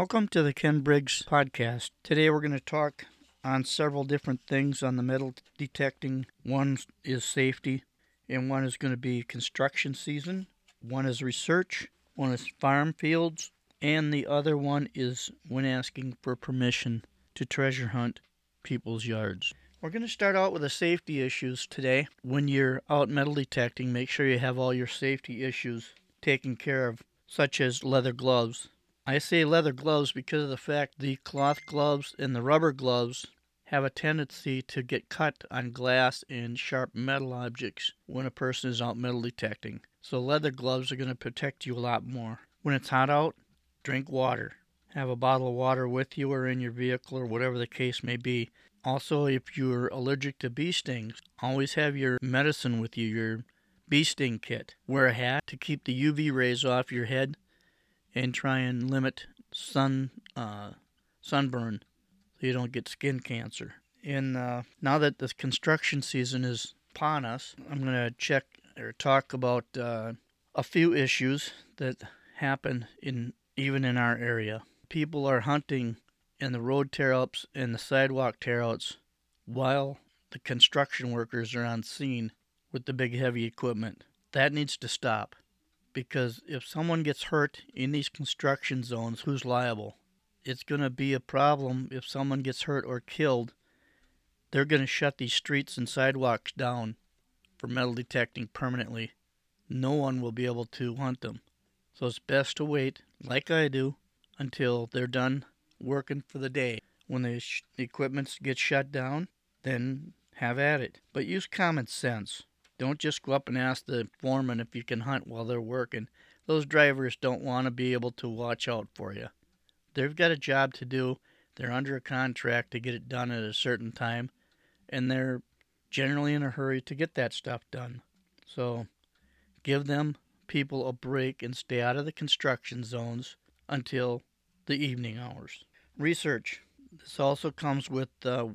Welcome to the Ken Briggs podcast. Today we're going to talk on several different things on the metal detecting. One is safety, and one is going to be construction season, one is research, one is farm fields, and the other one is when asking for permission to treasure hunt people's yards. We're going to start out with the safety issues today. When you're out metal detecting, make sure you have all your safety issues taken care of, such as leather gloves. I say leather gloves because of the fact the cloth gloves and the rubber gloves have a tendency to get cut on glass and sharp metal objects when a person is out metal detecting. So leather gloves are going to protect you a lot more. When it's hot out, drink water. Have a bottle of water with you or in your vehicle or whatever the case may be. Also, if you're allergic to bee stings, always have your medicine with you, your bee sting kit. Wear a hat to keep the UV rays off your head and try and limit sun uh, sunburn so you don't get skin cancer. And uh, now that the construction season is upon us, I'm going to check or talk about uh, a few issues that happen in even in our area. People are hunting and the road tear ups and the sidewalk tear outs while the construction workers are on scene with the big heavy equipment. That needs to stop because if someone gets hurt in these construction zones, who's liable? It's going to be a problem if someone gets hurt or killed. They're going to shut these streets and sidewalks down for metal detecting permanently. No one will be able to hunt them. So it's best to wait, like I do, until they're done working for the day. When the sh- equipment gets shut down, then have at it. But use common sense. Don't just go up and ask the foreman if you can hunt while they're working. Those drivers don't want to be able to watch out for you. They've got a job to do. They're under a contract to get it done at a certain time, and they're generally in a hurry to get that stuff done. So give them people a break and stay out of the construction zones until the evening hours. Research. This also comes with uh,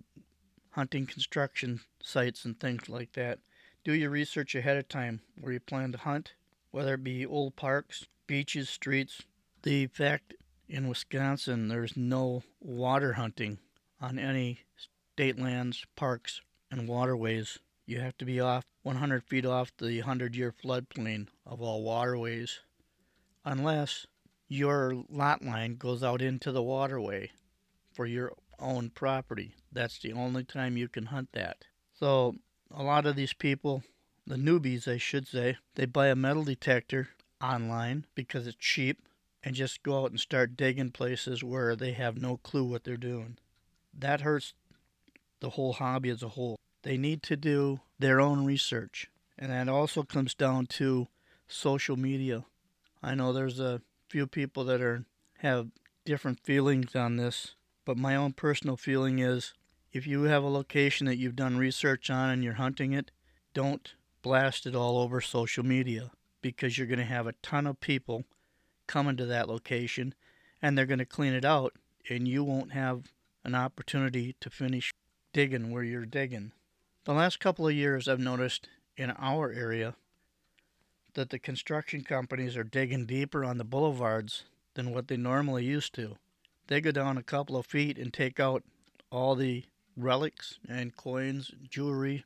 hunting construction sites and things like that. Do your research ahead of time where you plan to hunt, whether it be old parks, beaches, streets. The fact in Wisconsin there's no water hunting on any state lands, parks, and waterways. You have to be off 100 feet off the 100 year floodplain of all waterways, unless your lot line goes out into the waterway for your own property. That's the only time you can hunt that. So, a lot of these people, the newbies, I should say, they buy a metal detector online because it's cheap and just go out and start digging places where they have no clue what they're doing. That hurts the whole hobby as a whole. They need to do their own research. And that also comes down to social media. I know there's a few people that are have different feelings on this, but my own personal feeling is if you have a location that you've done research on and you're hunting it, don't blast it all over social media because you're going to have a ton of people coming to that location and they're going to clean it out and you won't have an opportunity to finish digging where you're digging. The last couple of years I've noticed in our area that the construction companies are digging deeper on the boulevards than what they normally used to. They go down a couple of feet and take out all the relics and coins, jewelry,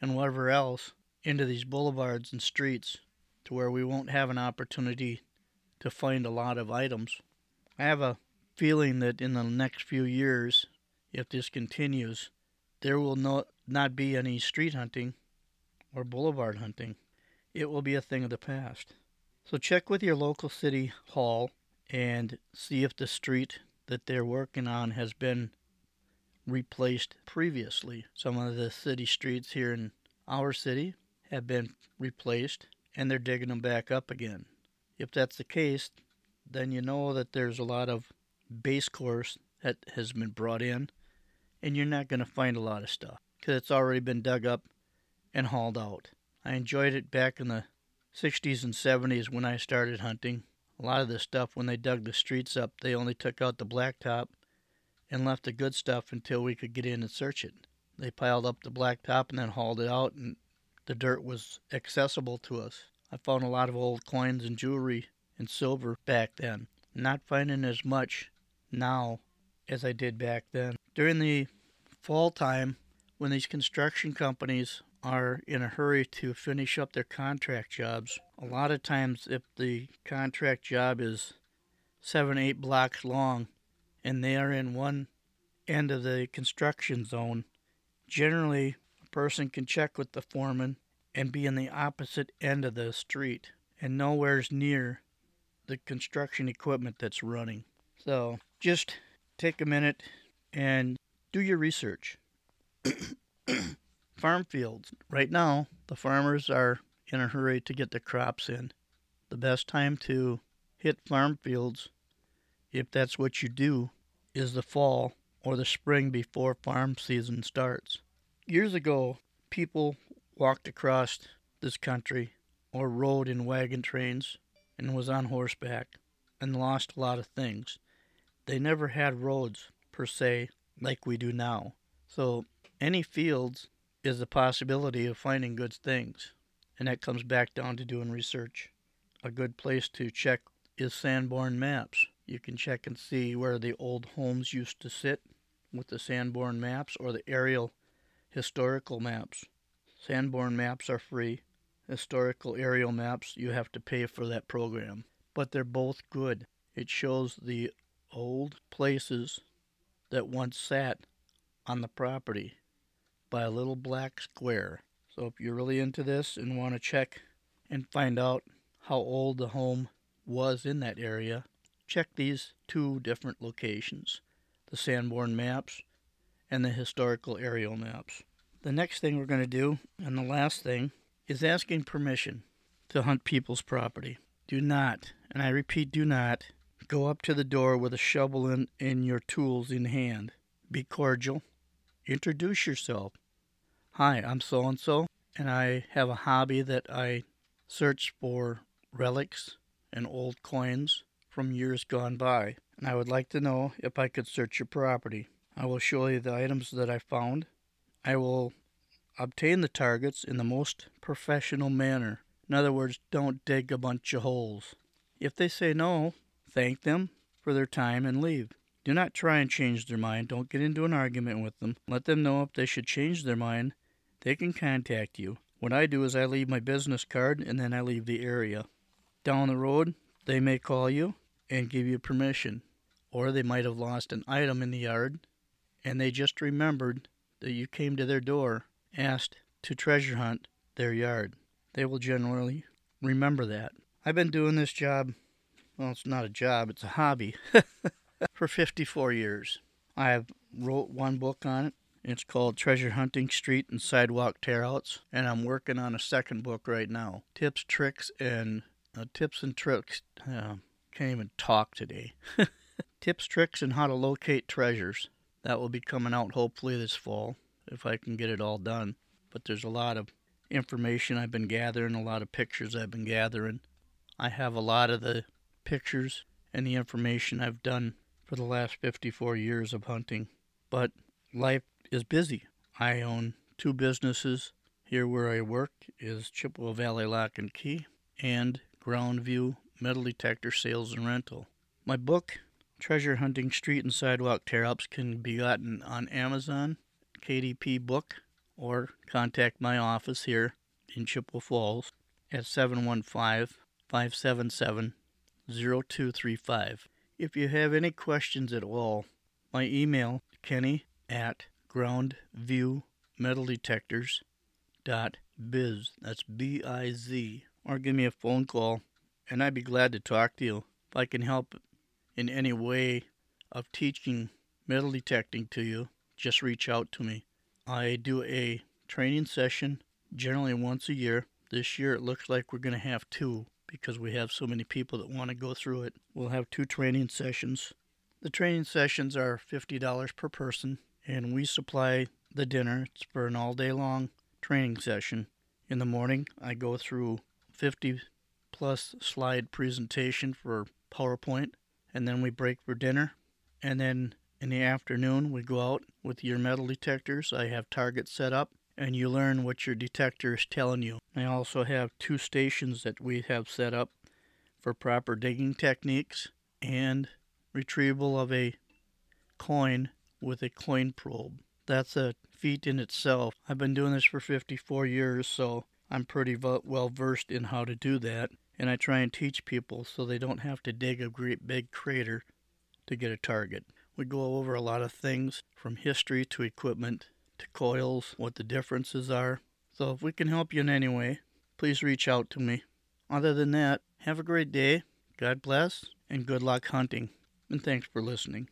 and whatever else into these boulevards and streets to where we won't have an opportunity to find a lot of items. I have a feeling that in the next few years, if this continues, there will not, not be any street hunting or boulevard hunting it will be a thing of the past. So check with your local city hall and see if the street that they're working on has been replaced previously. Some of the city streets here in our city have been replaced and they're digging them back up again. If that's the case, then you know that there's a lot of base course that has been brought in and you're not going to find a lot of stuff because it's already been dug up and hauled out. I enjoyed it back in the 60s and 70s when I started hunting. A lot of the stuff, when they dug the streets up, they only took out the blacktop and left the good stuff until we could get in and search it. They piled up the blacktop and then hauled it out, and the dirt was accessible to us. I found a lot of old coins and jewelry and silver back then. Not finding as much now as I did back then. During the fall time, when these construction companies are in a hurry to finish up their contract jobs, a lot of times if the contract job is seven, eight blocks long and they are in one end of the construction zone, generally a person can check with the foreman and be in the opposite end of the street and nowhere's near the construction equipment that's running. So just take a minute and do your research. Farm fields. Right now, the farmers are in a hurry to get their crops in. The best time to hit farm fields, if that's what you do, is the fall or the spring before farm season starts. Years ago, people walked across this country or rode in wagon trains and was on horseback and lost a lot of things. They never had roads per se like we do now. So any fields is a possibility of finding good things. And that comes back down to doing research. A good place to check is Sanborn maps. You can check and see where the old homes used to sit with the Sanborn maps or the aerial historical maps. Sanborn maps are free. Historical aerial maps, you have to pay for that program. But they're both good. It shows the old places that once sat on the property by a little black square. So if you're really into this and want to check and find out how old the home was in that area, check these two different locations the Sanborn maps and the historical aerial maps. The next thing we're going to do, and the last thing, is asking permission to hunt people's property. Do not, and I repeat, do not, go up to the door with a shovel and, and your tools in hand. Be cordial. Introduce yourself. Hi, I'm so and so, and I have a hobby that I search for relics and old coins from years gone by, and I would like to know if I could search your property. I will show you the items that I found. I will obtain the targets in the most professional manner. In other words, don't dig a bunch of holes. If they say no, thank them for their time and leave. Do not try and change their mind. Don't get into an argument with them. Let them know if they should change their mind, they can contact you. What I do is I leave my business card and then I leave the area. Down the road, they may call you and give you permission. Or they might have lost an item in the yard and they just remembered that you came to their door, asked to treasure hunt their yard. They will generally remember that. I've been doing this job, well, it's not a job, it's a hobby, for 54 years. I have wrote one book on it. It's called Treasure Hunting Street and Sidewalk Tearouts, and I'm working on a second book right now. Tips, tricks, and uh, tips and tricks. Uh, can't even talk today. Tips, tricks, and how to locate treasures. That will be coming out hopefully this fall if I can get it all done. But there's a lot of information I've been gathering, a lot of pictures I've been gathering. I have a lot of the pictures and the information I've done for the last 54 years of hunting. But life is busy. I own two businesses. Here where I work is Chippewa Valley Lock and Key and Ground View metal detector sales and rental. My book, Treasure Hunting Street and Sidewalk Tear-Ups, can be gotten on Amazon, KDP Book, or contact my office here in Chippewa Falls at 715 577 0235. If you have any questions at all, my email, kenny at groundviewmetaldetectors.biz. That's B I Z. Or give me a phone call and I'd be glad to talk to you. If I can help in any way of teaching metal detecting to you, just reach out to me. I do a training session generally once a year. This year it looks like we're going to have two because we have so many people that want to go through it. We'll have two training sessions. The training sessions are $50 per person, and we supply the dinner. It's for an all day long training session. In the morning, I go through 50 plus slide presentation for PowerPoint, and then we break for dinner. And then in the afternoon, we go out with your metal detectors. I have targets set up, and you learn what your detector is telling you. I also have two stations that we have set up for proper digging techniques and retrieval of a coin with a coin probe. That's a feat in itself. I've been doing this for 54 years, so I'm pretty well versed in how to do that. And I try and teach people so they don't have to dig a great big crater to get a target. We go over a lot of things from history to equipment to coils, what the differences are. So if we can help you in any way, please reach out to me. Other than that, have a great day, God bless, and good luck hunting. And thanks for listening.